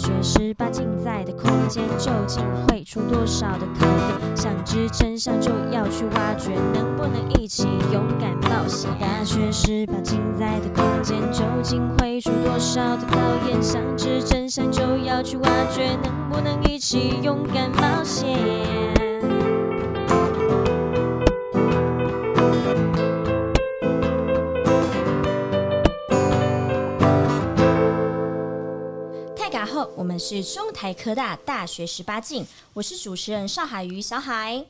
大学十八镜在的空间究竟会出多少的考验？想知真相就要去挖掘，能不能一起勇敢冒险？大学十八镜在的空间究竟会出多少的考验？想知真相就要去挖掘，能不能一起勇敢冒险？我们是中台科大大学十八进，我是主持人邵海瑜小海。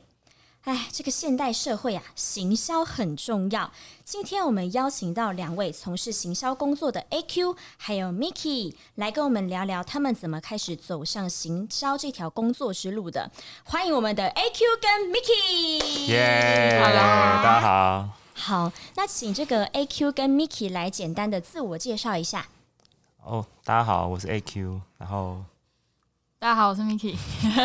哎，这个现代社会啊，行销很重要。今天我们邀请到两位从事行销工作的 AQ 还有 Miki 来跟我们聊聊他们怎么开始走上行销这条工作之路的。欢迎我们的 AQ 跟 Miki。耶，Hello，大家好。好，那请这个 AQ 跟 Miki 来简单的自我介绍一下。哦，oh, 大家好，我是 AQ，然后大家好，我是 Miki。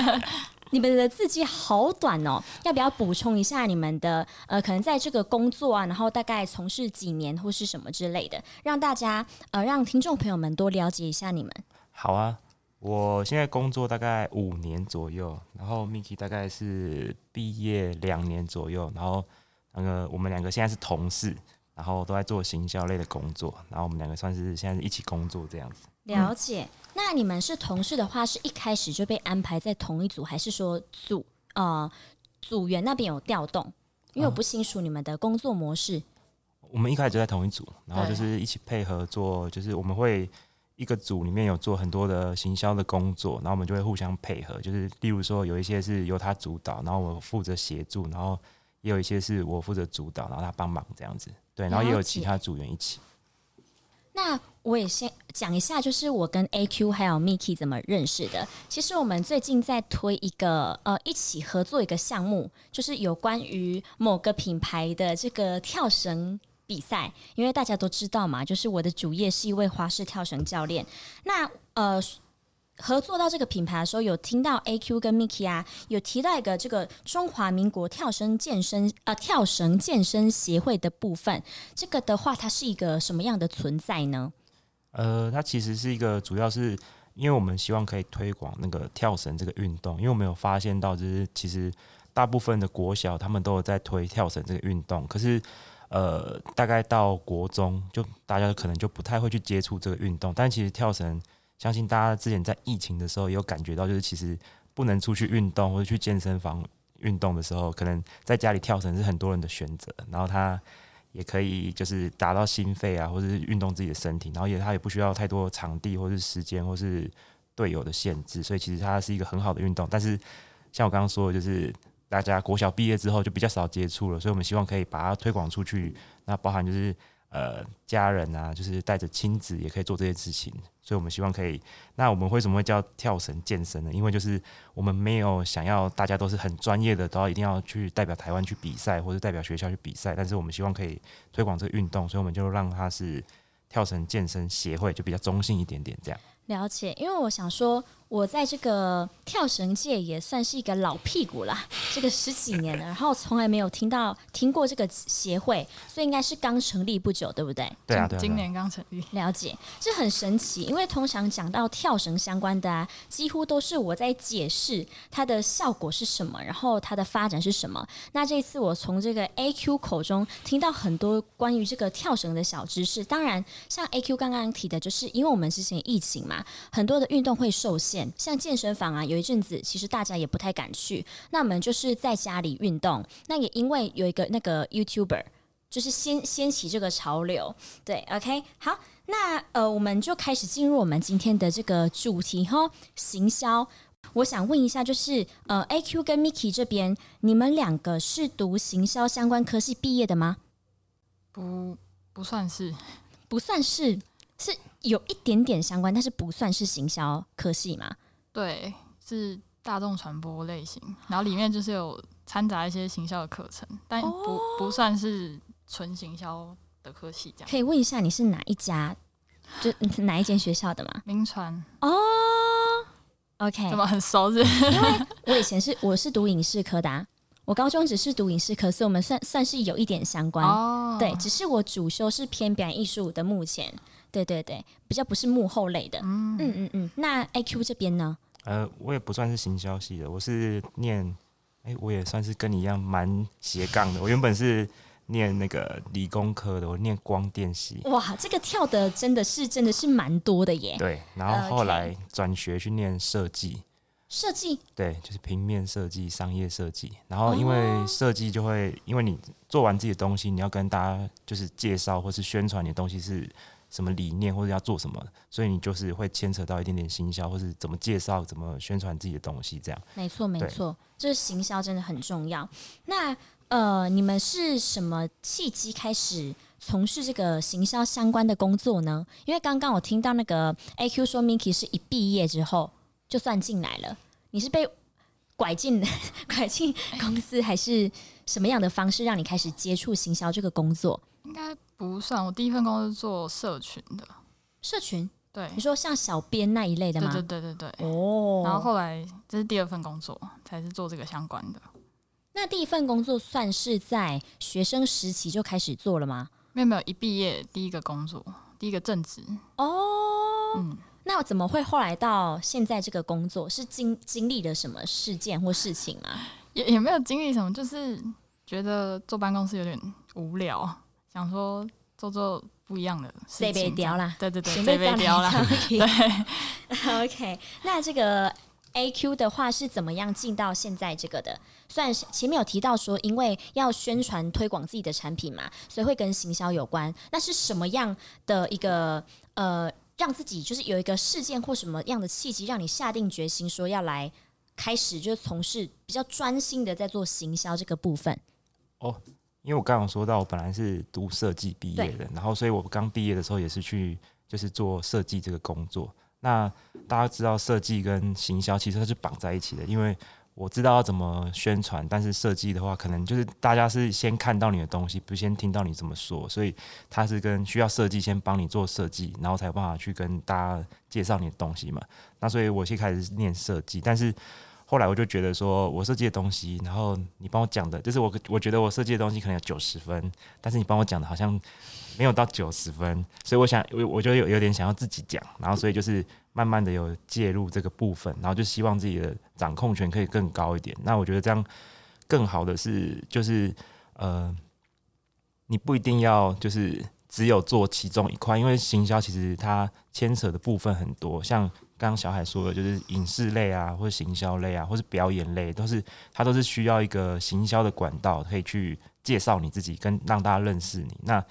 你们的字迹好短哦，要不要补充一下你们的呃，可能在这个工作啊，然后大概从事几年或是什么之类的，让大家呃，让听众朋友们多了解一下你们。好啊，我现在工作大概五年左右，然后 Miki 大概是毕业两年左右，然后那个我们两个现在是同事。然后都在做行销类的工作，然后我们两个算是现在是一起工作这样子。了解。那你们是同事的话，是一开始就被安排在同一组，还是说组呃组员那边有调动？因为我不清楚你们的工作模式。嗯、我们一开始就在同一组，然后就是一起配合做，就是我们会一个组里面有做很多的行销的工作，然后我们就会互相配合，就是例如说有一些是由他主导，然后我负责协助，然后也有一些是我负责主导，然后他帮忙这样子。对，然后也有其他组员一起。那我也先讲一下，就是我跟 AQ 还有 Miki 怎么认识的。其实我们最近在推一个呃，一起合作一个项目，就是有关于某个品牌的这个跳绳比赛。因为大家都知道嘛，就是我的主业是一位花式跳绳教练。那呃。合作到这个品牌的时候，有听到 AQ 跟 Miki 啊，有提到一个这个中华民国跳绳健身呃跳绳健身协会的部分。这个的话，它是一个什么样的存在呢？呃，它其实是一个，主要是因为我们希望可以推广那个跳绳这个运动，因为我们有发现到，就是其实大部分的国小他们都有在推跳绳这个运动，可是呃，大概到国中，就大家可能就不太会去接触这个运动，但其实跳绳。相信大家之前在疫情的时候也有感觉到，就是其实不能出去运动或者去健身房运动的时候，可能在家里跳绳是很多人的选择。然后它也可以就是达到心肺啊，或者是运动自己的身体。然后也他也不需要太多场地或是时间或是队友的限制，所以其实它是一个很好的运动。但是像我刚刚说的，就是大家国小毕业之后就比较少接触了，所以我们希望可以把它推广出去。那包含就是。呃，家人啊，就是带着亲子也可以做这些事情，所以我们希望可以。那我们为什么会叫跳绳健身呢？因为就是我们没有想要大家都是很专业的，都要一定要去代表台湾去比赛，或者代表学校去比赛。但是我们希望可以推广这个运动，所以我们就让它是跳绳健身协会，就比较中性一点点这样。了解，因为我想说。我在这个跳绳界也算是一个老屁股了，这个十几年了，然后从来没有听到听过这个协会，所以应该是刚成立不久，对不对？对啊，对啊，今年刚成立。了解，这很神奇，因为通常讲到跳绳相关的啊，几乎都是我在解释它的效果是什么，然后它的发展是什么。那这次我从这个 AQ 口中听到很多关于这个跳绳的小知识。当然，像 AQ 刚刚提的，就是因为我们之前疫情嘛，很多的运动会受限。像健身房啊，有一阵子其实大家也不太敢去，那我们就是在家里运动。那也因为有一个那个 YouTuber，就是掀掀起这个潮流。对，OK，好，那呃，我们就开始进入我们今天的这个主题哈，行销。我想问一下，就是呃，AQ 跟 Miki 这边，你们两个是读行销相关科系毕业的吗？不，不算是，不算是。是有一点点相关，但是不算是行销科系嘛？对，是大众传播类型，然后里面就是有掺杂一些行销的课程，但不、哦、不算是纯行销的科系。这样可以问一下你是哪一家，就 哪一间学校的吗？名传哦，OK，怎么很熟是？因 为我以前是我是读影视科的、啊，我高中只是读影视科，所以我们算算是有一点相关。哦，对，只是我主修是偏表演艺术的，目前。对对对，比较不是幕后类的。嗯嗯嗯嗯。那 AQ 这边呢？呃，我也不算是行销系的，我是念，哎、欸，我也算是跟你一样蛮斜杠的。我原本是念那个理工科的，我念光电系。哇，这个跳的真的是真的是蛮多的耶。对，然后后来转学去念设计。设计？对，就是平面设计、商业设计。然后因为设计就会，哦、因为你做完自己的东西，你要跟大家就是介绍或是宣传你的东西是。什么理念或者要做什么，所以你就是会牵扯到一点点行销，或是怎么介绍、怎么宣传自己的东西，这样。没错，没错，就是行销真的很重要。那呃，你们是什么契机开始从事这个行销相关的工作呢？因为刚刚我听到那个 AQ 说，Miki 是一毕业之后就算进来了，你是被拐进 拐进公司，还是什么样的方式让你开始接触行销这个工作？应该不算，我第一份工作是做社群的。社群？对，你说像小编那一类的吗？对对对对对。哦。然后后来这是第二份工作，才是做这个相关的。那第一份工作算是在学生时期就开始做了吗？没有没有，一毕业第一个工作，第一个正职。哦。嗯。那怎么会后来到现在这个工作？是经经历了什么事件或事情吗？也也没有经历什么，就是觉得坐办公室有点无聊。想说做做不一样的事情，掉啦，对对对，被雕啦。对，OK。那这个 AQ 的话是怎么样进到现在这个的？虽然前面有提到说，因为要宣传推广自己的产品嘛，所以会跟行销有关。那是什么样的一个呃，让自己就是有一个事件或什么样的契机，让你下定决心说要来开始就是从事比较专心的在做行销这个部分？哦。因为我刚刚说到，我本来是读设计毕业的，然后所以我刚毕业的时候也是去就是做设计这个工作。那大家知道设计跟行销其实它是绑在一起的，因为我知道要怎么宣传，但是设计的话可能就是大家是先看到你的东西，不先听到你怎么说，所以它是跟需要设计先帮你做设计，然后才有办法去跟大家介绍你的东西嘛。那所以我先开始念设计，但是。后来我就觉得说，我设计的东西，然后你帮我讲的，就是我我觉得我设计的东西可能有九十分，但是你帮我讲的好像没有到九十分，所以我想我我就有有点想要自己讲，然后所以就是慢慢的有介入这个部分，然后就希望自己的掌控权可以更高一点。那我觉得这样更好的是，就是呃，你不一定要就是只有做其中一块，因为行销其实它牵扯的部分很多，像。刚刚小海说的，就是影视类啊，或者行销类啊，或是表演类，都是它都是需要一个行销的管道，可以去介绍你自己，跟让大家认识你。那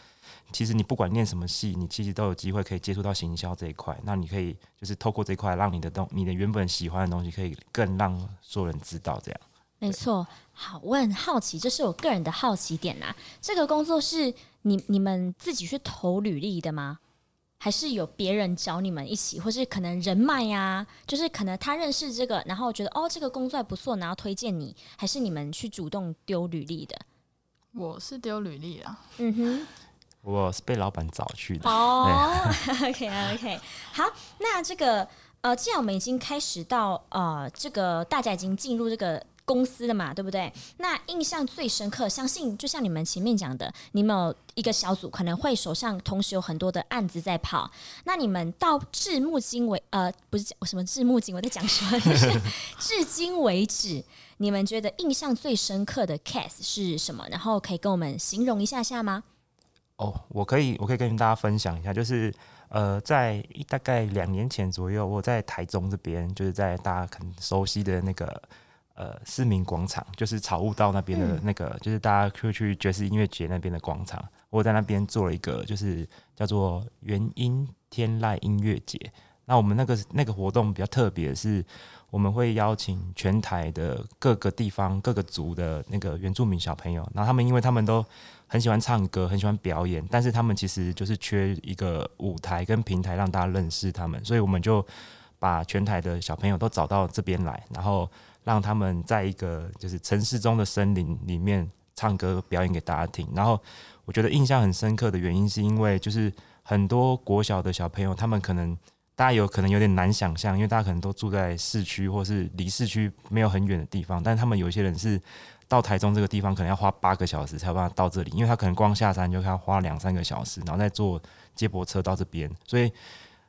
其实你不管念什么系，你其实都有机会可以接触到行销这一块。那你可以就是透过这一块，让你的东，你的原本喜欢的东西，可以更让所有人知道。这样没错。好，我很好奇，这是我个人的好奇点呐。这个工作是你你们自己去投履历的吗？还是有别人找你们一起，或是可能人脉呀、啊，就是可能他认识这个，然后觉得哦这个工作还不错，然后推荐你，还是你们去主动丢履历的？我是丢履历啊，嗯哼，我是被老板找去的。哦，OK OK，好，那这个呃，既然我们已经开始到呃，这个大家已经进入这个。公司的嘛，对不对？那印象最深刻，相信就像你们前面讲的，你们有一个小组可能会手上同时有很多的案子在跑。那你们到至目今为呃，不是什么至目今，我在讲什么？至今为止，你们觉得印象最深刻的 case 是什么？然后可以跟我们形容一下下吗？哦，我可以，我可以跟大家分享一下，就是呃，在大概两年前左右，我在台中这边，就是在大家很熟悉的那个。呃，市民广场就是草悟道那边的那个，嗯、就是大家可以去爵士音乐节那边的广场。我在那边做了一个，就是叫做原音天籁音乐节。那我们那个那个活动比较特别的是，我们会邀请全台的各个地方各个族的那个原住民小朋友。然后他们因为他们都很喜欢唱歌，很喜欢表演，但是他们其实就是缺一个舞台跟平台让大家认识他们，所以我们就把全台的小朋友都找到这边来，然后。让他们在一个就是城市中的森林里面唱歌表演给大家听。然后我觉得印象很深刻的原因，是因为就是很多国小的小朋友，他们可能大家有可能有点难想象，因为大家可能都住在市区或是离市区没有很远的地方，但他们有些人是到台中这个地方可能要花八个小时才有办法到这里，因为他可能光下山就要花两三个小时，然后再坐接驳车到这边，所以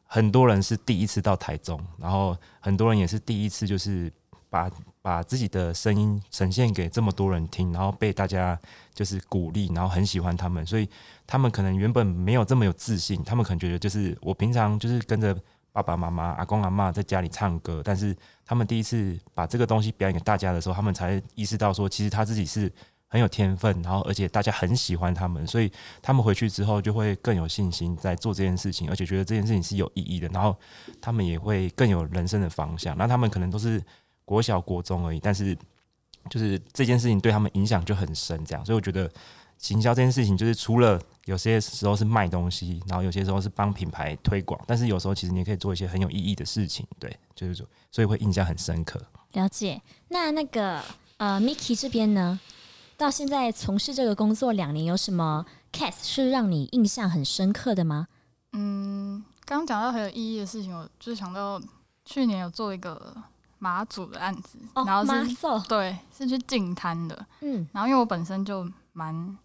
很多人是第一次到台中，然后很多人也是第一次就是把把自己的声音呈现给这么多人听，然后被大家就是鼓励，然后很喜欢他们，所以他们可能原本没有这么有自信，他们可能觉得就是我平常就是跟着。爸爸妈妈、阿公阿嬷在家里唱歌，但是他们第一次把这个东西表演给大家的时候，他们才意识到说，其实他自己是很有天分，然后而且大家很喜欢他们，所以他们回去之后就会更有信心在做这件事情，而且觉得这件事情是有意义的，然后他们也会更有人生的方向。那他们可能都是国小、国中而已，但是就是这件事情对他们影响就很深，这样，所以我觉得。行销这件事情，就是除了有些时候是卖东西，然后有些时候是帮品牌推广，但是有时候其实你也可以做一些很有意义的事情，对，就是说，所以会印象很深刻。了解。那那个呃，Miki 这边呢，到现在从事这个工作两年，有什么 case 是让你印象很深刻的吗？嗯，刚刚讲到很有意义的事情，我就是想到去年有做一个马祖的案子，哦、然后是对，是去净滩的，嗯，然后因为我本身就蛮。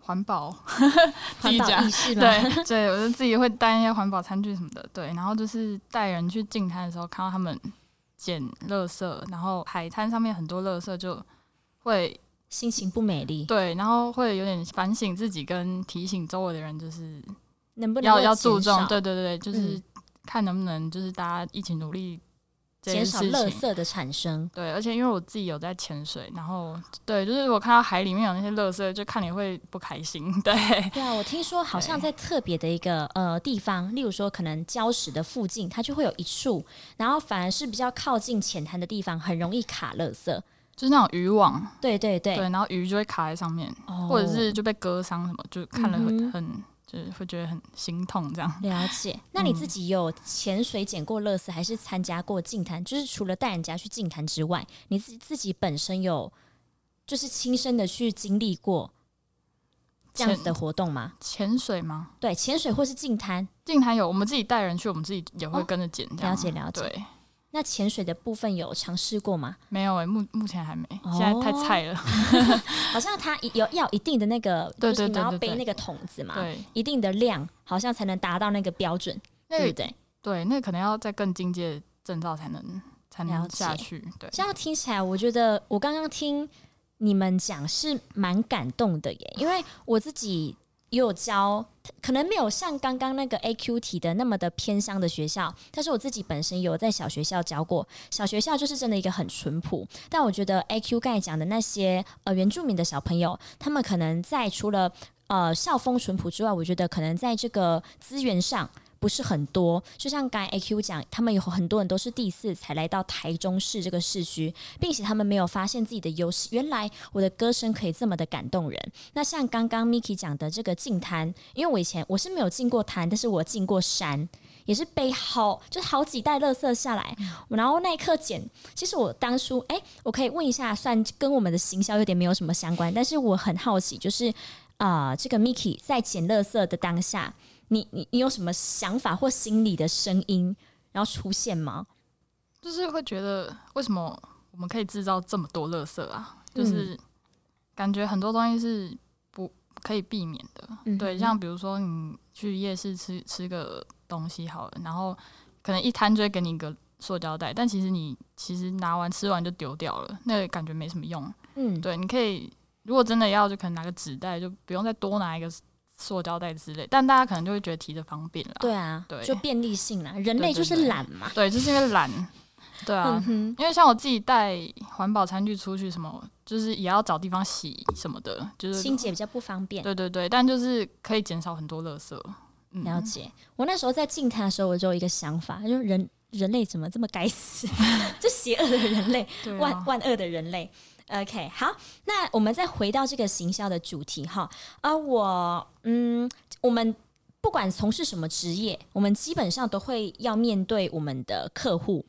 环保，自己讲，对对，我就自己会带一些环保餐具什么的，对，然后就是带人去净滩的时候，看到他们捡垃圾，然后海滩上面很多垃圾，就会心情不美丽，对，然后会有点反省自己，跟提醒周围的人，就是能不能要要注重，对对对，就是看能不能就是大家一起努力。减少垃圾的产生，对，而且因为我自己有在潜水，然后对，就是我看到海里面有那些垃圾，就看你会不开心，对。对啊，我听说好像在特别的一个呃地方，例如说可能礁石的附近，它就会有一处，然后反而是比较靠近浅滩的地方，很容易卡垃圾，就是那种渔网，对对对，对，然后鱼就会卡在上面，哦、或者是就被割伤什么，就看了很、嗯、很。就是会觉得很心痛，这样了解。那你自己有潜水捡过乐色，还是参加过净滩？就是除了带人家去净滩之外，你自自己本身有就是亲身的去经历过这样子的活动吗？潜水吗？对，潜水或是净滩。净滩有，我们自己带人去，我们自己也会跟着捡。哦。了解了解。对。那潜水的部分有尝试过吗？没有诶、欸，目目前还没，现在太菜了。哦、好像它有要一定的那个，就是你要背那个桶子嘛，对，一定的量，好像才能达到那个标准，对不对？对，那可能要再更进阶证照才能才能下去。对，这样听起来，我觉得我刚刚听你们讲是蛮感动的耶，因为我自己。也有教，可能没有像刚刚那个 AQ 体的那么的偏乡的学校，但是我自己本身有在小学校教过，小学校就是真的一个很淳朴。但我觉得 AQ 刚才讲的那些呃原住民的小朋友，他们可能在除了呃校风淳朴之外，我觉得可能在这个资源上。不是很多，就像刚才 AQ 讲，他们有很多人都是第一次才来到台中市这个市区，并且他们没有发现自己的优势。原来我的歌声可以这么的感动人。那像刚刚 Miki 讲的这个净滩，因为我以前我是没有进过滩，但是我进过山，也是背好就是好几袋垃圾下来，然后那一刻捡。其实我当初哎，我可以问一下，算跟我们的行销有点没有什么相关，但是我很好奇，就是啊、这个 Miki 在捡垃圾的当下。你你你有什么想法或心里的声音，然后出现吗？就是会觉得为什么我们可以制造这么多垃圾啊？就是感觉很多东西是不可以避免的。嗯、对，像比如说你去夜市吃吃个东西好了，然后可能一摊就会给你一个塑胶袋，但其实你其实拿完吃完就丢掉了，那个感觉没什么用。嗯，对，你可以如果真的要，就可能拿个纸袋，就不用再多拿一个。塑胶袋之类，但大家可能就会觉得提着方便了。对啊，对，就便利性啦。人类就是懒嘛。对，就是因为懒。对啊，因为像我自己带环保餐具出去，什么就是也要找地方洗什么的，就是清洁比较不方便。对对对，但就是可以减少很多垃圾。了解。我那时候在净滩的时候，我就有一个想法，就是人人类怎么这么该死？就邪恶的人类，万万恶的人类。OK，好，那我们再回到这个行销的主题哈。啊，我嗯，我们不管从事什么职业，我们基本上都会要面对我们的客户。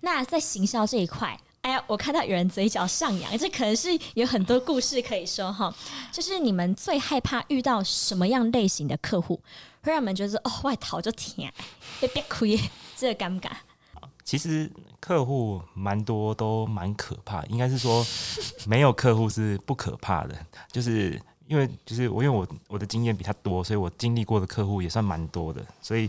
那在行销这一块，哎呀，我看到有人嘴角上扬，这可能是有很多故事可以说哈。就是你们最害怕遇到什么样类型的客户，会让你们觉得哦，外逃就甜，别别亏，这尴尬。其实客户蛮多，都蛮可怕。应该是说，没有客户是不可怕的，就是因为就是我因为我我的经验比他多，所以我经历过的客户也算蛮多的，所以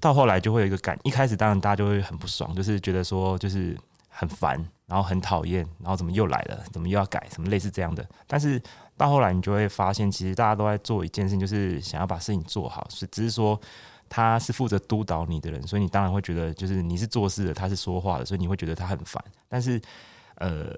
到后来就会有一个感。一开始当然大家就会很不爽，就是觉得说就是很烦，然后很讨厌，然后怎么又来了，怎么又要改，什么类似这样的。但是到后来你就会发现，其实大家都在做一件事情，就是想要把事情做好，是只是说。他是负责督导你的人，所以你当然会觉得，就是你是做事的，他是说话的，所以你会觉得他很烦。但是，呃，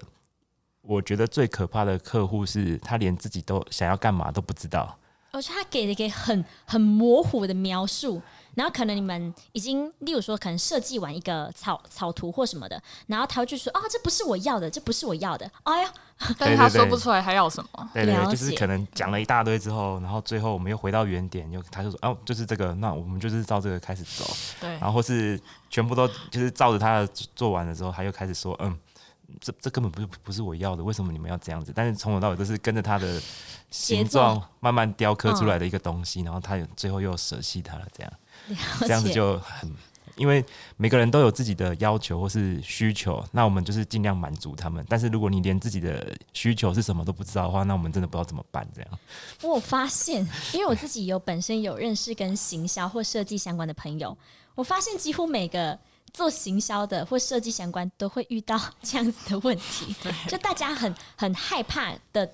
我觉得最可怕的客户是他连自己都想要干嘛都不知道，而且他给了一个很很模糊的描述。然后可能你们已经，例如说，可能设计完一个草草图或什么的，然后他就说：“啊，这不是我要的，这不是我要的。”哎呀，但是他说不出来他要什么。对对，对，就是可能讲了一大堆之后，然后最后我们又回到原点，又他就说：“哦，就是这个，那我们就是照这个开始走。”对，然后或是全部都就是照着他的做完了之后，他又开始说：“嗯，这这根本不是不是我要的，为什么你们要这样子？”但是从头到尾都是跟着他的形状慢慢雕刻出来的一个东西，然后他最后又舍弃他了，这样。这样子就很，因为每个人都有自己的要求或是需求，那我们就是尽量满足他们。但是如果你连自己的需求是什么都不知道的话，那我们真的不知道怎么办。这样，我有发现，因为我自己有本身有认识跟行销或设计相关的朋友，我发现几乎每个做行销的或设计相关都会遇到这样子的问题，就大家很很害怕的。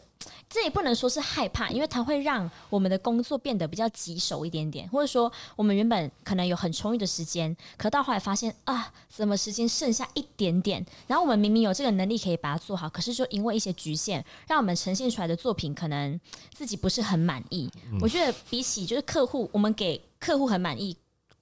这也不能说是害怕，因为它会让我们的工作变得比较棘手一点点，或者说我们原本可能有很充裕的时间，可到后来发现啊，怎么时间剩下一点点？然后我们明明有这个能力可以把它做好，可是就因为一些局限，让我们呈现出来的作品可能自己不是很满意。嗯。我觉得比起就是客户，我们给客户很满意。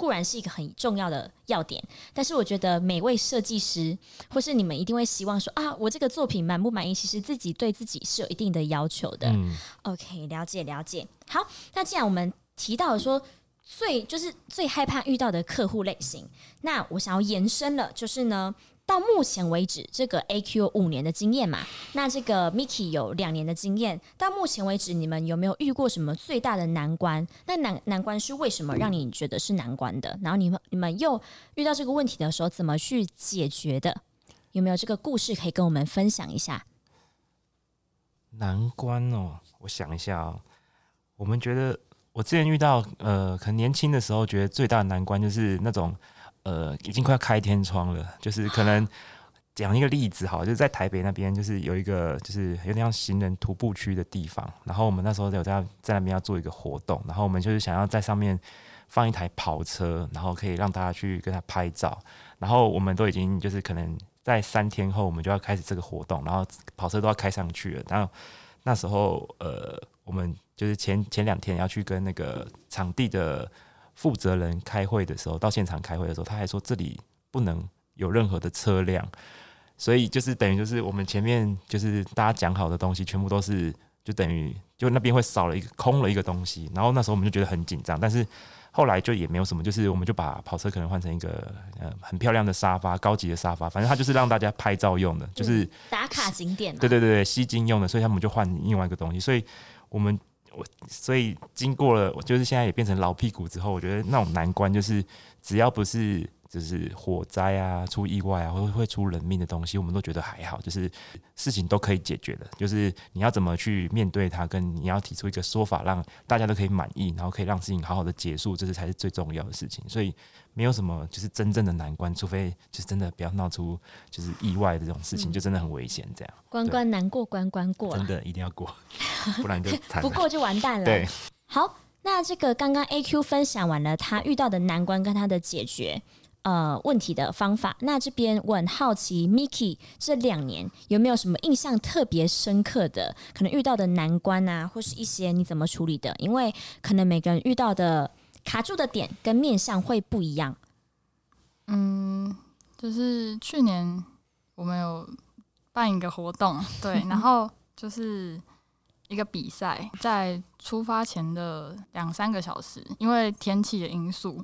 固然是一个很重要的要点，但是我觉得每位设计师或是你们一定会希望说啊，我这个作品满不满意？其实自己对自己是有一定的要求的。嗯，OK，了解了解。好，那既然我们提到说最就是最害怕遇到的客户类型，那我想要延伸了，就是呢。到目前为止，这个 AQ 五年的经验嘛，那这个 Miki 有两年的经验。到目前为止，你们有没有遇过什么最大的难关？那难难关是为什么让你觉得是难关的？然后你们你们又遇到这个问题的时候，怎么去解决的？有没有这个故事可以跟我们分享一下？难关哦，我想一下哦。我们觉得我之前遇到呃，可能年轻的时候觉得最大的难关就是那种。呃，已经快要开天窗了，就是可能讲一个例子哈，就是在台北那边，就是有一个就是有点像行人徒步区的地方，然后我们那时候有在在那边要做一个活动，然后我们就是想要在上面放一台跑车，然后可以让大家去跟他拍照，然后我们都已经就是可能在三天后我们就要开始这个活动，然后跑车都要开上去了，然后那时候呃，我们就是前前两天要去跟那个场地的。负责人开会的时候，到现场开会的时候，他还说这里不能有任何的车辆，所以就是等于就是我们前面就是大家讲好的东西，全部都是就等于就那边会少了一个空了一个东西，然后那时候我们就觉得很紧张，但是后来就也没有什么，就是我们就把跑车可能换成一个呃很漂亮的沙发，高级的沙发，反正它就是让大家拍照用的，就是打卡景点，对对对对，吸睛用的，所以他们就换另外一个东西，所以我们。我所以经过了，我就是现在也变成老屁股之后，我觉得那种难关就是，只要不是就是火灾啊、出意外啊，或会出人命的东西，我们都觉得还好，就是事情都可以解决的。就是你要怎么去面对它，跟你要提出一个说法，让大家都可以满意，然后可以让事情好好的结束，这是才是最重要的事情。所以。没有什么，就是真正的难关，除非就是真的不要闹出就是意外的这种事情，嗯、就真的很危险。这样关关难过关关过，真的一定要过，不然就不过就完蛋了。对，好，那这个刚刚 AQ 分享完了他遇到的难关跟他的解决呃问题的方法，那这边我很好奇，Miki 这两年有没有什么印象特别深刻的，可能遇到的难关啊，或是一些你怎么处理的？因为可能每个人遇到的。卡住的点跟面向会不一样。嗯，就是去年我们有办一个活动，对，然后就是一个比赛，在出发前的两三个小时，因为天气的因素，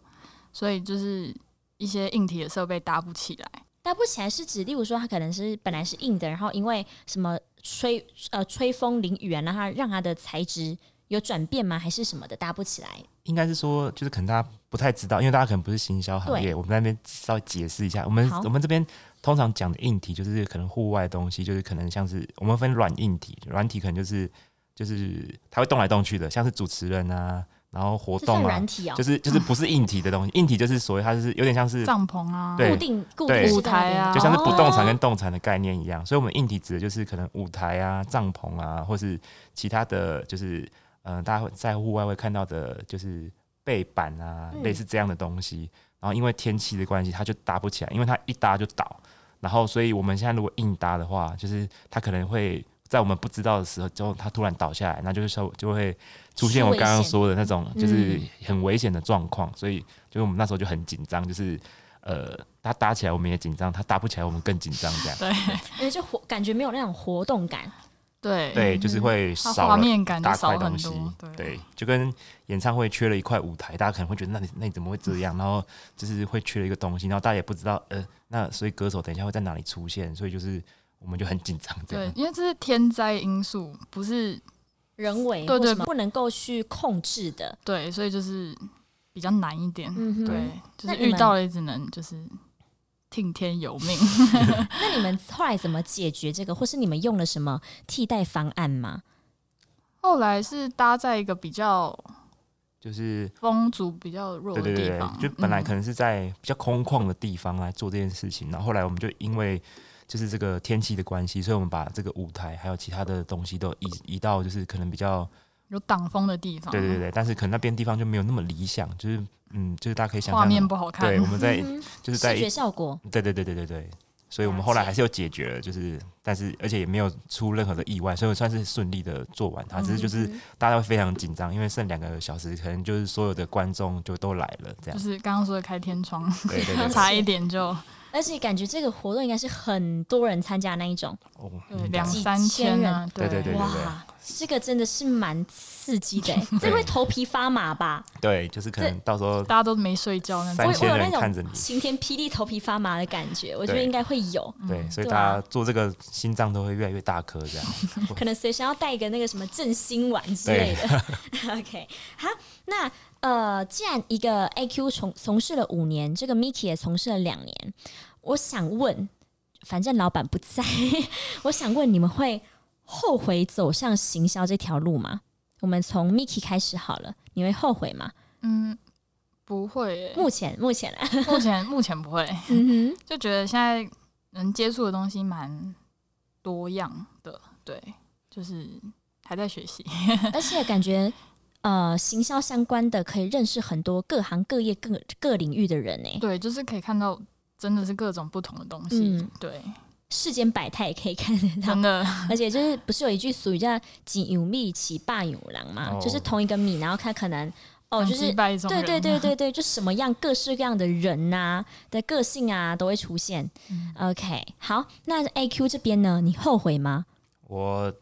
所以就是一些硬体的设备搭不起来。搭不起来是指，例如说它可能是本来是硬的，然后因为什么吹呃吹风淋雨啊，然后让它的材质有转变吗？还是什么的搭不起来？应该是说，就是可能大家不太知道，因为大家可能不是行销行业，我们那边稍微解释一下。我们我们这边通常讲的硬体，就是可能户外的东西，就是可能像是我们分软硬体，软体可能就是就是它会动来动去的，像是主持人啊。然后活动啊，哦、就是就是不是硬体的东西，硬体就是所谓它就是有点像是帐篷啊，对固定固定舞台啊，就像是不动产跟动产的概念一样。哦、所以，我们硬体指的就是可能舞台啊、帐篷啊，或是其他的就是嗯、呃，大家会在户外会看到的，就是背板啊，嗯、类似这样的东西。然后，因为天气的关系，它就搭不起来，因为它一搭就倒。然后，所以我们现在如果硬搭的话，就是它可能会。在我们不知道的时候，之后它突然倒下来，那就是说就会出现我刚刚说的那种，就是很危险的状况。所以，就是我们那时候就很紧张，就是呃，它搭起来我们也紧张，它搭不起来我们更紧张，这样。对，因为就活感觉没有那种活动感。对对，就是会少画面感大块东西。对，对，就跟演唱会缺了一块舞台，大家可能会觉得那你那你怎么会这样？然后就是会缺了一个东西，然后大家也不知道呃，那所以歌手等一下会在哪里出现，所以就是。我们就很紧张，对，因为这是天灾因素，不是人为，对对，不能够去控制的，对，所以就是比较难一点，嗯、对，就是遇到了也只能就是听天由命。那你们后来怎么解决这个，或是你们用了什么替代方案吗？后来是搭在一个比较就是风阻比较弱的地方，就本来可能是在比较空旷的地方来做这件事情，嗯、然后后来我们就因为。就是这个天气的关系，所以我们把这个舞台还有其他的东西都移移到就是可能比较有挡风的地方。对对对，但是可能那边地方就没有那么理想，就是嗯，就是大家可以想象画面不好看。对，我们在就是在视觉效果。对对对对对对，所以我们后来还是有解决了，就是但是而且也没有出任何的意外，所以算是顺利的做完它。只是就是大家会非常紧张，因为剩两个小时，可能就是所有的观众就都来了，这样。就是刚刚说的开天窗，对对对，差一点就。而且感觉这个活动应该是很多人参加的那一种，哦，两三千人，对对对，哇，这个真的是蛮刺激的，这会头皮发麻吧？对，就是可能到时候大家都没睡觉，那三千人看着你，晴天霹雳、头皮发麻的感觉，我觉得应该会有。对，所以大家做这个心脏都会越来越大颗，这样。可能随时要带一个那个什么振兴丸之类的。OK，好，那。呃，既然一个 AQ 从从事了五年，这个 Miki 也从事了两年，我想问，反正老板不在，我想问你们会后悔走上行销这条路吗？我们从 Miki 开始好了，你会后悔吗？嗯，不会。目前，目前，目前，目前不会。嗯哼，就觉得现在能接触的东西蛮多样的，对，就是还在学习，而且感觉。呃，行销相关的可以认识很多各行各业各各领域的人呢。对，就是可以看到真的是各种不同的东西。嗯、对，世间百态也可以看得到。真的，而且就是不是有一句俗语叫“锦有米起霸有狼”嘛？哦、就是同一个米，然后看可能哦，就是对对对对对，就什么样各式各样的人呐、啊、的个性啊都会出现。嗯、OK，好，那 AQ 这边呢？你后悔吗？我。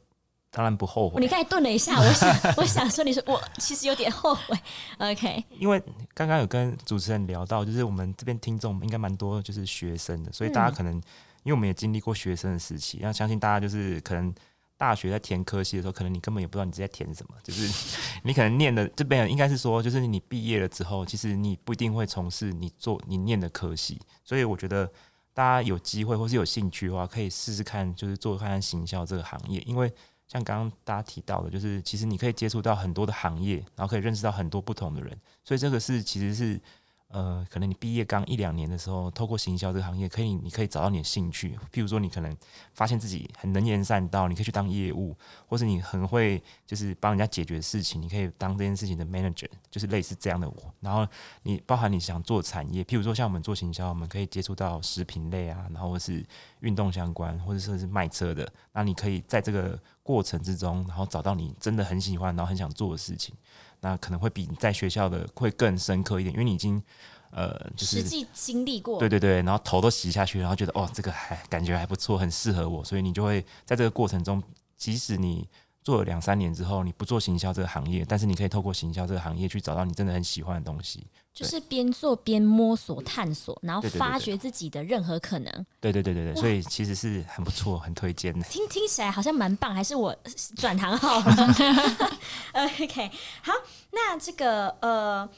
当然不后悔。你刚才顿了一下，我想，我想说，你说我其实有点后悔。OK，因为刚刚有跟主持人聊到，就是我们这边听众应该蛮多，就是学生的，所以大家可能，嗯、因为我们也经历过学生的时期，那相信大家就是可能大学在填科系的时候，可能你根本也不知道你在填什么，就是 你可能念的这边应该是说，就是你毕业了之后，其实你不一定会从事你做你念的科系，所以我觉得大家有机会或是有兴趣的话，可以试试看，就是做看看行销这个行业，因为。像刚刚大家提到的，就是其实你可以接触到很多的行业，然后可以认识到很多不同的人，所以这个是其实是。呃，可能你毕业刚一两年的时候，透过行销这个行业，可以你可以找到你的兴趣。譬如说，你可能发现自己很能言善道，你可以去当业务，或是你很会就是帮人家解决事情，你可以当这件事情的 manager，就是类似这样的我。然后你包含你想做产业，譬如说像我们做行销，我们可以接触到食品类啊，然后或是运动相关，或者说是卖车的。那你可以在这个过程之中，然后找到你真的很喜欢，然后很想做的事情。那可能会比你在学校的会更深刻一点，因为你已经呃，就是实际经历过，对对对，然后头都洗下去，然后觉得哦，这个还感觉还不错，很适合我，所以你就会在这个过程中，即使你做了两三年之后，你不做行销这个行业，但是你可以透过行销这个行业去找到你真的很喜欢的东西。就是边做边摸索探索，然后发掘自己的任何可能。对对对对对，所以其实是很不错，很推荐的。听听起来好像蛮棒，还是我转行好了？OK，好，那这个呃。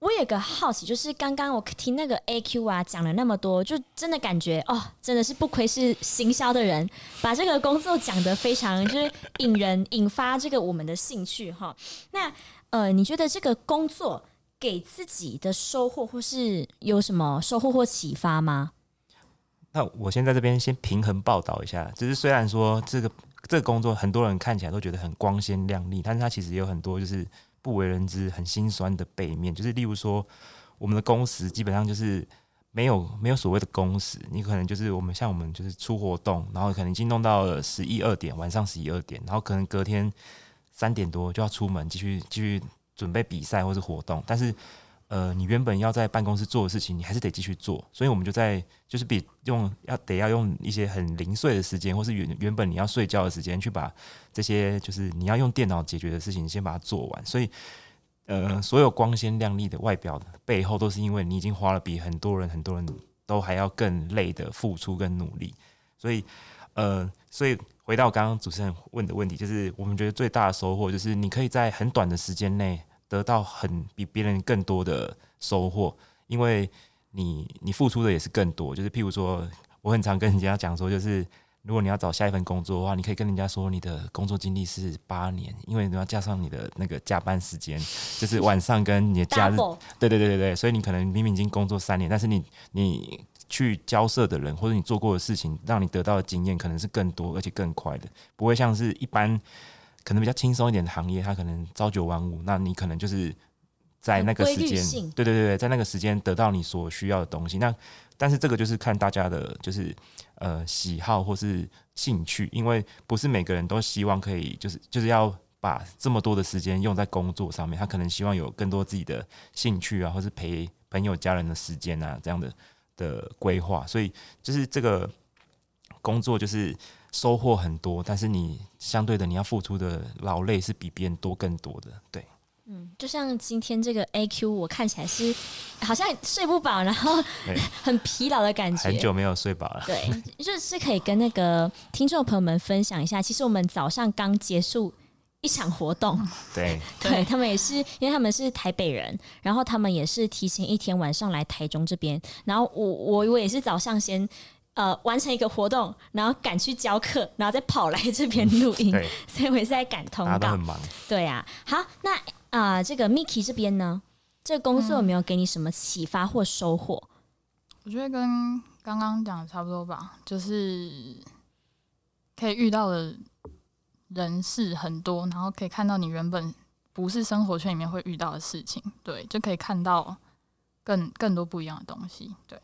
我有个好奇，就是刚刚我听那个 AQ 啊讲了那么多，就真的感觉哦，真的是不愧是行销的人，把这个工作讲得非常就是引人引发这个我们的兴趣哈。那呃，你觉得这个工作给自己的收获或是有什么收获或启发吗？那我先在这边先平衡报道一下，就是虽然说这个这个工作很多人看起来都觉得很光鲜亮丽，但是它其实有很多就是。不为人知、很心酸的背面，就是例如说，我们的工时基本上就是没有没有所谓的工时，你可能就是我们像我们就是出活动，然后可能已经弄到了十一二点，晚上十一二点，然后可能隔天三点多就要出门继续继续准备比赛或是活动，但是。呃，你原本要在办公室做的事情，你还是得继续做，所以我们就在就是比用要得要用一些很零碎的时间，或是原原本你要睡觉的时间，去把这些就是你要用电脑解决的事情先把它做完。所以，呃，所有光鲜亮丽的外表背后，都是因为你已经花了比很多人很多人都还要更累的付出跟努力。所以，呃，所以回到刚刚主持人问的问题，就是我们觉得最大的收获就是你可以在很短的时间内。得到很比别人更多的收获，因为你你付出的也是更多。就是譬如说，我很常跟人家讲说，就是如果你要找下一份工作的话，你可以跟人家说你的工作经历是八年，因为你要加上你的那个加班时间，就是晚上跟你的假日。对对对对对，所以你可能明明已经工作三年，但是你你去交涉的人或者你做过的事情，让你得到的经验可能是更多而且更快的，不会像是一般。可能比较轻松一点的行业，它可能朝九晚五，那你可能就是在那个时间，对对对，在那个时间得到你所需要的东西。那但是这个就是看大家的，就是呃喜好或是兴趣，因为不是每个人都希望可以，就是就是要把这么多的时间用在工作上面，他可能希望有更多自己的兴趣啊，或是陪朋友家人的时间啊这样的的规划。所以就是这个工作就是。收获很多，但是你相对的你要付出的劳累是比别人多更多的，对。嗯，就像今天这个 AQ，我看起来是好像睡不饱，然后 很疲劳的感觉。很久没有睡饱了。对，就是可以跟那个听众朋友们分享一下，其实我们早上刚结束一场活动。对，对他们也是，因为他们是台北人，然后他们也是提前一天晚上来台中这边，然后我我我也是早上先。呃，完成一个活动，然后赶去教课，然后再跑来这边录音，所以我也是在赶通告，很忙。对啊，好，那啊、呃，这个 Miki 这边呢，这个工作有没有给你什么启发或收获？嗯、我觉得跟刚刚讲的差不多吧，就是可以遇到的人事很多，然后可以看到你原本不是生活圈里面会遇到的事情，对，就可以看到更更多不一样的东西，对。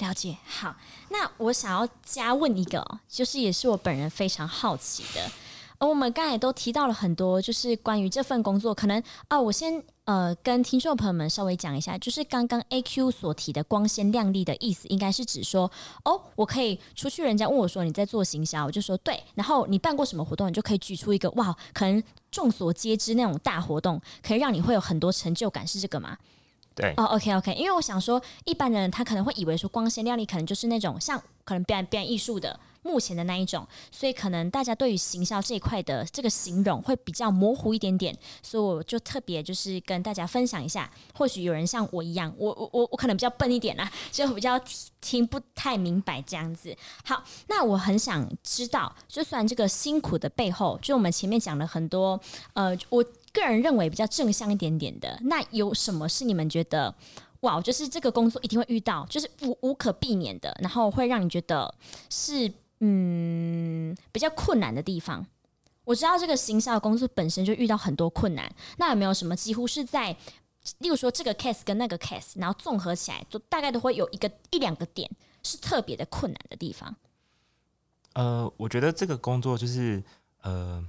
了解，好，那我想要加问一个，就是也是我本人非常好奇的，而我们刚才都提到了很多，就是关于这份工作，可能啊，我先呃跟听众朋友们稍微讲一下，就是刚刚 AQ 所提的光鲜亮丽的意思，应该是指说，哦，我可以出去，人家问我说你在做行销，我就说对，然后你办过什么活动，你就可以举出一个哇，可能众所皆知那种大活动，可以让你会有很多成就感，是这个吗？哦，OK OK，因为我想说，一般人他可能会以为说光鲜亮丽，可能就是那种像可能表演表演艺术的目前的那一种，所以可能大家对于行销这一块的这个形容会比较模糊一点点，所以我就特别就是跟大家分享一下，或许有人像我一样，我我我我可能比较笨一点啦，就比较听不太明白这样子。好，那我很想知道，就算这个辛苦的背后，就我们前面讲了很多，呃，我。个人认为比较正向一点点的，那有什么是你们觉得哇，就是这个工作一定会遇到，就是无无可避免的，然后会让你觉得是嗯比较困难的地方？我知道这个行销工作本身就遇到很多困难，那有没有什么几乎是在，例如说这个 case 跟那个 case，然后综合起来，就大概都会有一个一两个点是特别的困难的地方？呃，我觉得这个工作就是呃。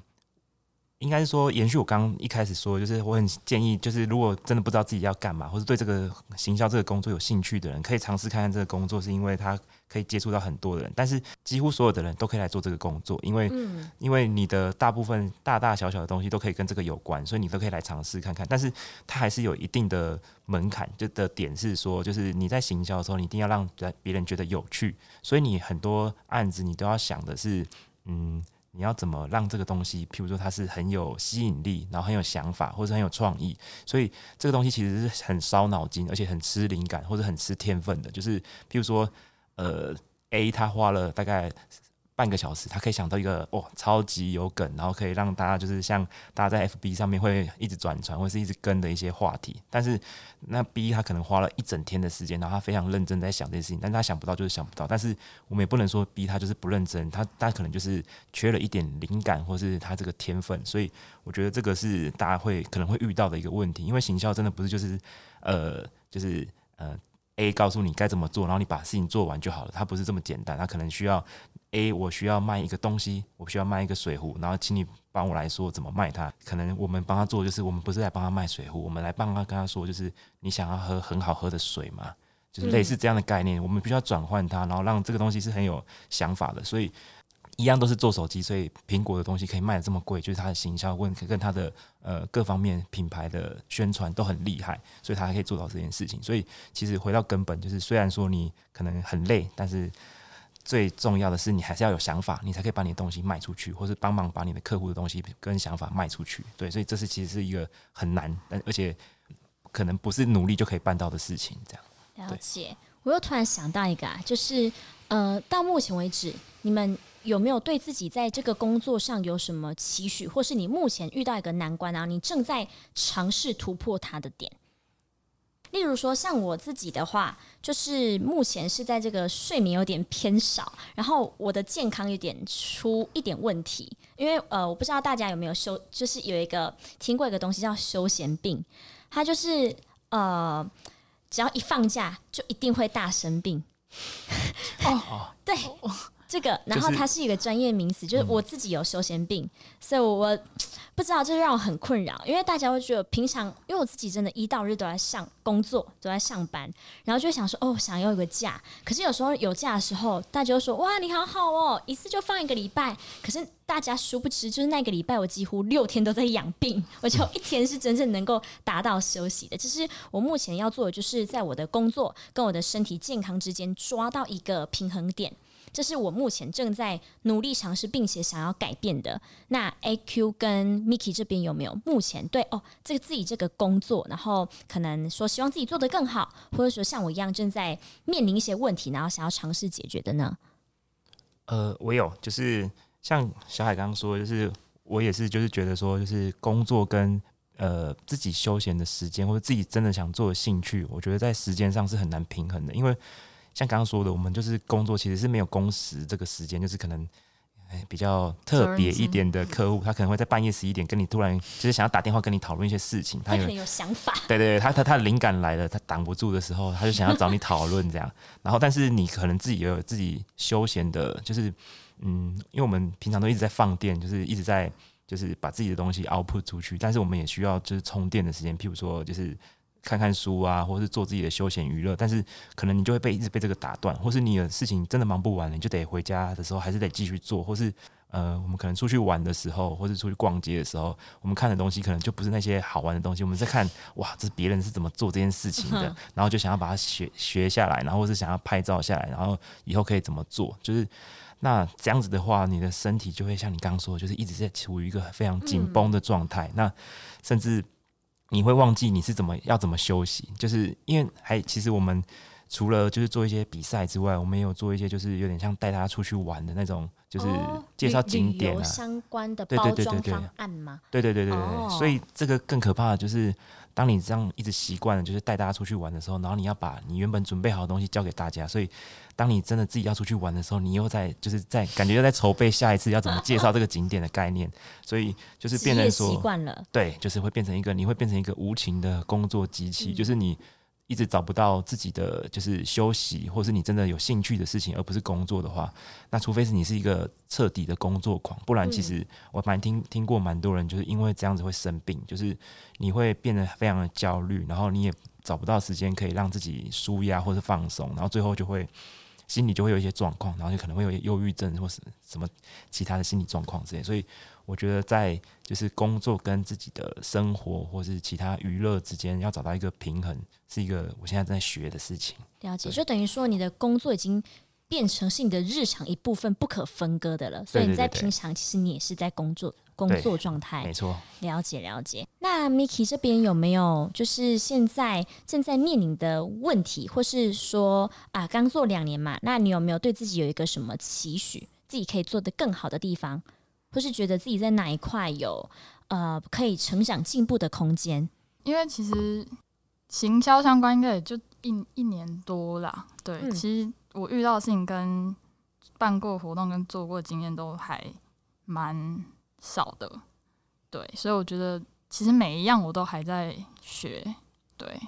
应该是说延续我刚刚一开始说，就是我很建议，就是如果真的不知道自己要干嘛，或是对这个行销这个工作有兴趣的人，可以尝试看看这个工作，是因为他可以接触到很多的人，但是几乎所有的人都可以来做这个工作，因为、嗯、因为你的大部分大大小小的东西都可以跟这个有关，所以你都可以来尝试看看。但是它还是有一定的门槛，就的点是说，就是你在行销的时候，你一定要让别人觉得有趣，所以你很多案子你都要想的是，嗯。你要怎么让这个东西，譬如说它是很有吸引力，然后很有想法，或者很有创意，所以这个东西其实是很烧脑筋，而且很吃灵感，或者很吃天分的。就是譬如说，呃，A 他花了大概。半个小时，他可以想到一个哦，超级有梗，然后可以让大家就是像大家在 FB 上面会一直转传或是一直跟的一些话题。但是那 B 他可能花了一整天的时间，然后他非常认真在想这件事情，但是他想不到就是想不到。但是我们也不能说 B 他就是不认真，他他可能就是缺了一点灵感，或是他这个天分。所以我觉得这个是大家会可能会遇到的一个问题，因为行销真的不是就是呃就是呃 A 告诉你该怎么做，然后你把事情做完就好了，它不是这么简单，它可能需要。A，我需要卖一个东西，我需要卖一个水壶，然后请你帮我来说怎么卖它。可能我们帮他做，就是我们不是来帮他卖水壶，我们来帮他跟他说，就是你想要喝很好喝的水嘛，就是类似这样的概念。嗯、我们必须要转换它，然后让这个东西是很有想法的。所以一样都是做手机，所以苹果的东西可以卖的这么贵，就是它的行销问跟它的呃各方面品牌的宣传都很厉害，所以它还可以做到这件事情。所以其实回到根本，就是虽然说你可能很累，但是。最重要的是，你还是要有想法，你才可以把你的东西卖出去，或是帮忙把你的客户的东西跟想法卖出去。对，所以这是其实是一个很难，但而且可能不是努力就可以办到的事情。这样了解。我又突然想到一个啊，就是呃，到目前为止，你们有没有对自己在这个工作上有什么期许，或是你目前遇到一个难关啊，你正在尝试突破它的点？例如说，像我自己的话，就是目前是在这个睡眠有点偏少，然后我的健康有点出一点问题。因为呃，我不知道大家有没有休，就是有一个听过一个东西叫休闲病，它就是呃，只要一放假就一定会大生病。哦，对，这个，然后它是一个专业名词，就是我自己有休闲病，所以我。不知道，这让我很困扰，因为大家会觉得平常，因为我自己真的一到日都在上工作，都在上班，然后就想说，哦，想要有个假。可是有时候有假的时候，大家就说，哇，你好好哦，一次就放一个礼拜。可是大家殊不知，就是那个礼拜我几乎六天都在养病，我就一天是真正能够达到休息的。这是我目前要做的，就是在我的工作跟我的身体健康之间抓到一个平衡点。这是我目前正在努力尝试并且想要改变的。那 AQ 跟 Miki 这边有没有目前对哦这个自己这个工作，然后可能说希望自己做得更好，或者说像我一样正在面临一些问题，然后想要尝试解决的呢？呃，我有，就是像小海刚刚说，就是我也是，就是觉得说，就是工作跟呃自己休闲的时间，或者自己真的想做的兴趣，我觉得在时间上是很难平衡的，因为。像刚刚说的，我们就是工作，其实是没有工时这个时间，就是可能比较特别一点的客户，他可能会在半夜十一点跟你突然就是想要打电话跟你讨论一些事情，他可能有想法，对对对，他他他的灵感来了，他挡不住的时候，他就想要找你讨论这样。然后，但是你可能自己也有自己休闲的，就是嗯，因为我们平常都一直在放电，就是一直在就是把自己的东西 output 出去，但是我们也需要就是充电的时间，譬如说就是。看看书啊，或是做自己的休闲娱乐，但是可能你就会被一直被这个打断，或是你的事情真的忙不完了，你就得回家的时候还是得继续做，或是呃，我们可能出去玩的时候，或是出去逛街的时候，我们看的东西可能就不是那些好玩的东西，我们在看哇，这是别人是怎么做这件事情的，然后就想要把它学学下来，然后或是想要拍照下来，然后以后可以怎么做，就是那这样子的话，你的身体就会像你刚刚说的，就是一直在处于一个非常紧绷的状态，嗯、那甚至。你会忘记你是怎么要怎么休息，就是因为还其实我们除了就是做一些比赛之外，我们也有做一些就是有点像带他出去玩的那种，就是介绍景点啊相关的包装方案吗？对对对对对，对，所以这个更可怕的就是。当你这样一直习惯了，就是带大家出去玩的时候，然后你要把你原本准备好的东西交给大家，所以当你真的自己要出去玩的时候，你又在就是在感觉又在筹备下一次要怎么介绍这个景点的概念，所以就是变成说习惯了，对，就是会变成一个你会变成一个无情的工作机器，嗯、就是你一直找不到自己的就是休息，或是你真的有兴趣的事情，而不是工作的话，那除非是你是一个彻底的工作狂，不然其实我蛮听听过蛮多人就是因为这样子会生病，就是你会变得非常的焦虑，然后你也找不到时间可以让自己舒压或是放松，然后最后就会心里就会有一些状况，然后就可能会有忧郁症或是什么其他的心理状况之类，所以。我觉得在就是工作跟自己的生活或是其他娱乐之间，要找到一个平衡，是一个我现在在学的事情。了解，就等于说你的工作已经变成是你的日常一部分，不可分割的了。所以你在平常，其实你也是在工作工作状态。没错。了解了解。那 Miki 这边有没有就是现在正在面临的问题，或是说啊，刚做两年嘛，那你有没有对自己有一个什么期许，自己可以做得更好的地方？或是觉得自己在哪一块有呃可以成长进步的空间？因为其实行销相关应该也就一一年多啦。对，嗯、其实我遇到的事情跟办过活动跟做过经验都还蛮少的。对，所以我觉得其实每一样我都还在学。对，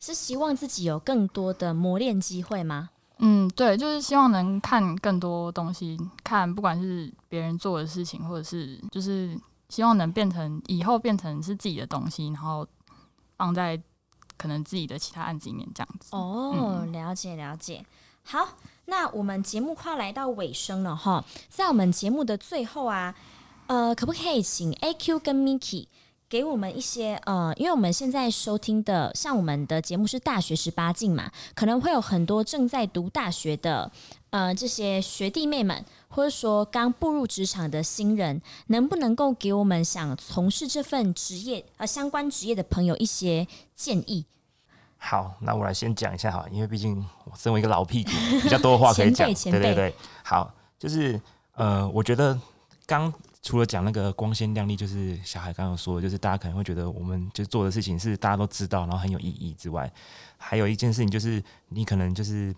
是希望自己有更多的磨练机会吗？嗯，对，就是希望能看更多东西，看不管是别人做的事情，或者是就是希望能变成以后变成是自己的东西，然后放在可能自己的其他案子里面这样子。哦，了解了解。好，那我们节目快来到尾声了哈，在我们节目的最后啊，呃，可不可以请 AQ 跟 Miki？给我们一些呃，因为我们现在收听的，像我们的节目是大学十八禁嘛，可能会有很多正在读大学的呃这些学弟妹们，或者说刚步入职场的新人，能不能够给我们想从事这份职业呃相关职业的朋友一些建议？好，那我来先讲一下哈，因为毕竟我身为一个老屁股，比较多的话可以讲。对对对，好，就是呃，我觉得刚。除了讲那个光鲜亮丽，就是小孩刚刚说的，就是大家可能会觉得我们就做的事情是大家都知道，然后很有意义之外，还有一件事情就是你可能就是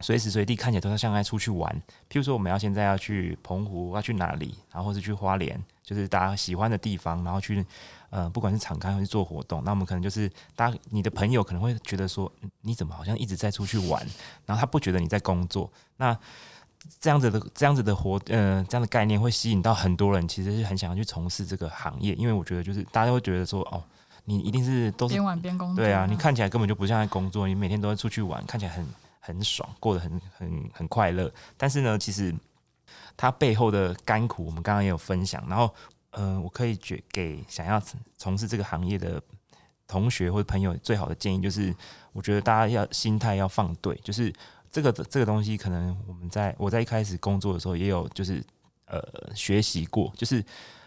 随时随地看起来都像在出去玩。譬如说，我们要现在要去澎湖，要去哪里，然后或是去花莲，就是大家喜欢的地方，然后去呃，不管是敞开还是做活动，那我们可能就是大家你的朋友可能会觉得说，你怎么好像一直在出去玩，然后他不觉得你在工作，那。这样子的这样子的活，呃，这样的概念会吸引到很多人，其实是很想要去从事这个行业，因为我觉得就是大家会觉得说，哦，你一定是都是边玩边工作，对啊，你看起来根本就不像在工作，你每天都在出去玩，看起来很很爽，过得很很很快乐。但是呢，其实它背后的甘苦，我们刚刚也有分享。然后，呃，我可以给给想要从事这个行业的同学或者朋友最好的建议，就是我觉得大家要心态要放对，就是。这个这个东西，可能我们在我在一开始工作的时候也有，就是呃学习过，就是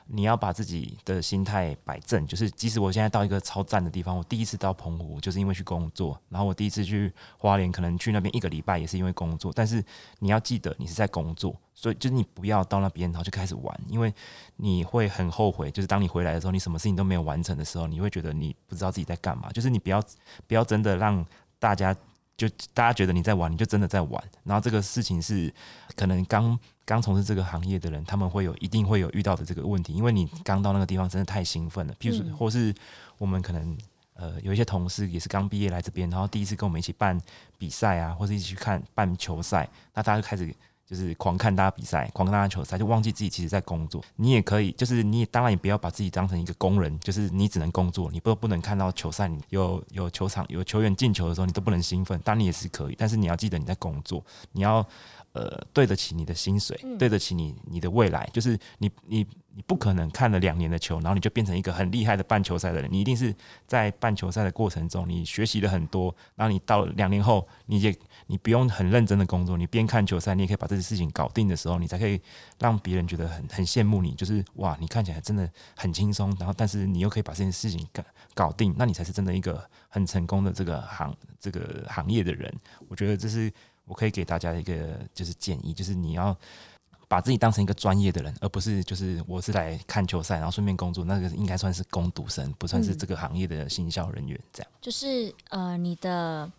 你要把自己的心态摆正。就是即使我现在到一个超赞的地方，我第一次到澎湖就是因为去工作，然后我第一次去花莲，可能去那边一个礼拜也是因为工作。但是你要记得，你是在工作，所以就是你不要到那边然后就开始玩，因为你会很后悔。就是当你回来的时候，你什么事情都没有完成的时候，你会觉得你不知道自己在干嘛。就是你不要不要真的让大家。就大家觉得你在玩，你就真的在玩。然后这个事情是可能刚刚从事这个行业的人，他们会有一定会有遇到的这个问题，因为你刚到那个地方真的太兴奋了。譬如说，或是我们可能呃有一些同事也是刚毕业来这边，然后第一次跟我们一起办比赛啊，或者一起去看办球赛，那大家就开始。就是狂看大家比赛，狂看大家球赛，就忘记自己其实在工作。你也可以，就是你也当然也不要把自己当成一个工人，就是你只能工作，你不不能看到球赛，你有有球场有球员进球的时候，你都不能兴奋。当然你也是可以，但是你要记得你在工作，你要呃对得起你的薪水，对得起你你的未来，就是你你。你不可能看了两年的球，然后你就变成一个很厉害的半球赛的人。你一定是在半球赛的过程中，你学习了很多，然后你到两年后，你也你不用很认真的工作，你边看球赛，你也可以把这些事情搞定的时候，你才可以让别人觉得很很羡慕你。就是哇，你看起来真的很轻松，然后但是你又可以把这件事情搞搞定，那你才是真的一个很成功的这个行这个行业的人。我觉得这是我可以给大家一个就是建议，就是你要。把自己当成一个专业的人，而不是就是我是来看球赛，然后顺便工作，那个应该算是攻读生，不算是这个行业的行销人员。这样、嗯、就是呃，你的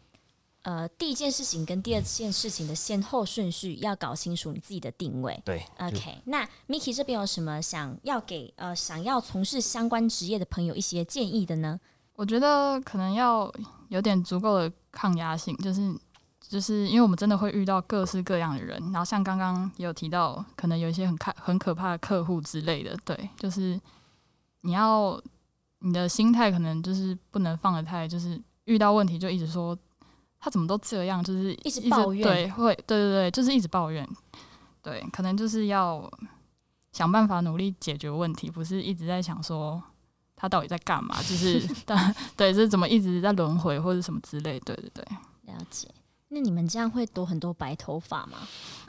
呃第一件事情跟第二件事情的先后顺序要搞清楚，你自己的定位。对，OK。那 Miki 这边有什么想要给呃想要从事相关职业的朋友一些建议的呢？我觉得可能要有点足够的抗压性，就是就是因为我们真的会遇到各式各样的人，然后像刚刚也有提到，可能有一些很看很可怕的客户之类的，对，就是你要你的心态可能就是不能放得太，就是遇到问题就一直说他怎么都这样，就是一直抱怨，对，会，对对对，就是一直抱怨，对，可能就是要想办法努力解决问题，不是一直在想说。他到底在干嘛？就是，但对，就是怎么一直在轮回或者什么之类。对对对，了解。那你们这样会多很多白头发吗？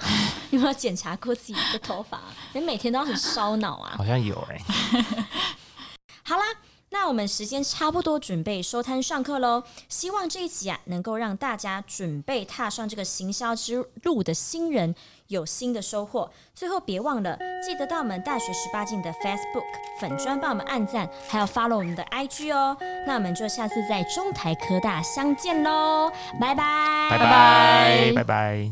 有没有检查过自己的头发？你每天都很烧脑啊。好像有哎、欸。好啦。那我们时间差不多，准备收摊上课喽。希望这一集啊，能够让大家准备踏上这个行销之路的新人有新的收获。最后别忘了，记得到我们大学十八禁的 Facebook 粉专帮我们按赞，还要 follow 我们的 IG 哦。那我们就下次在中台科大相见喽，拜拜，拜拜，拜拜。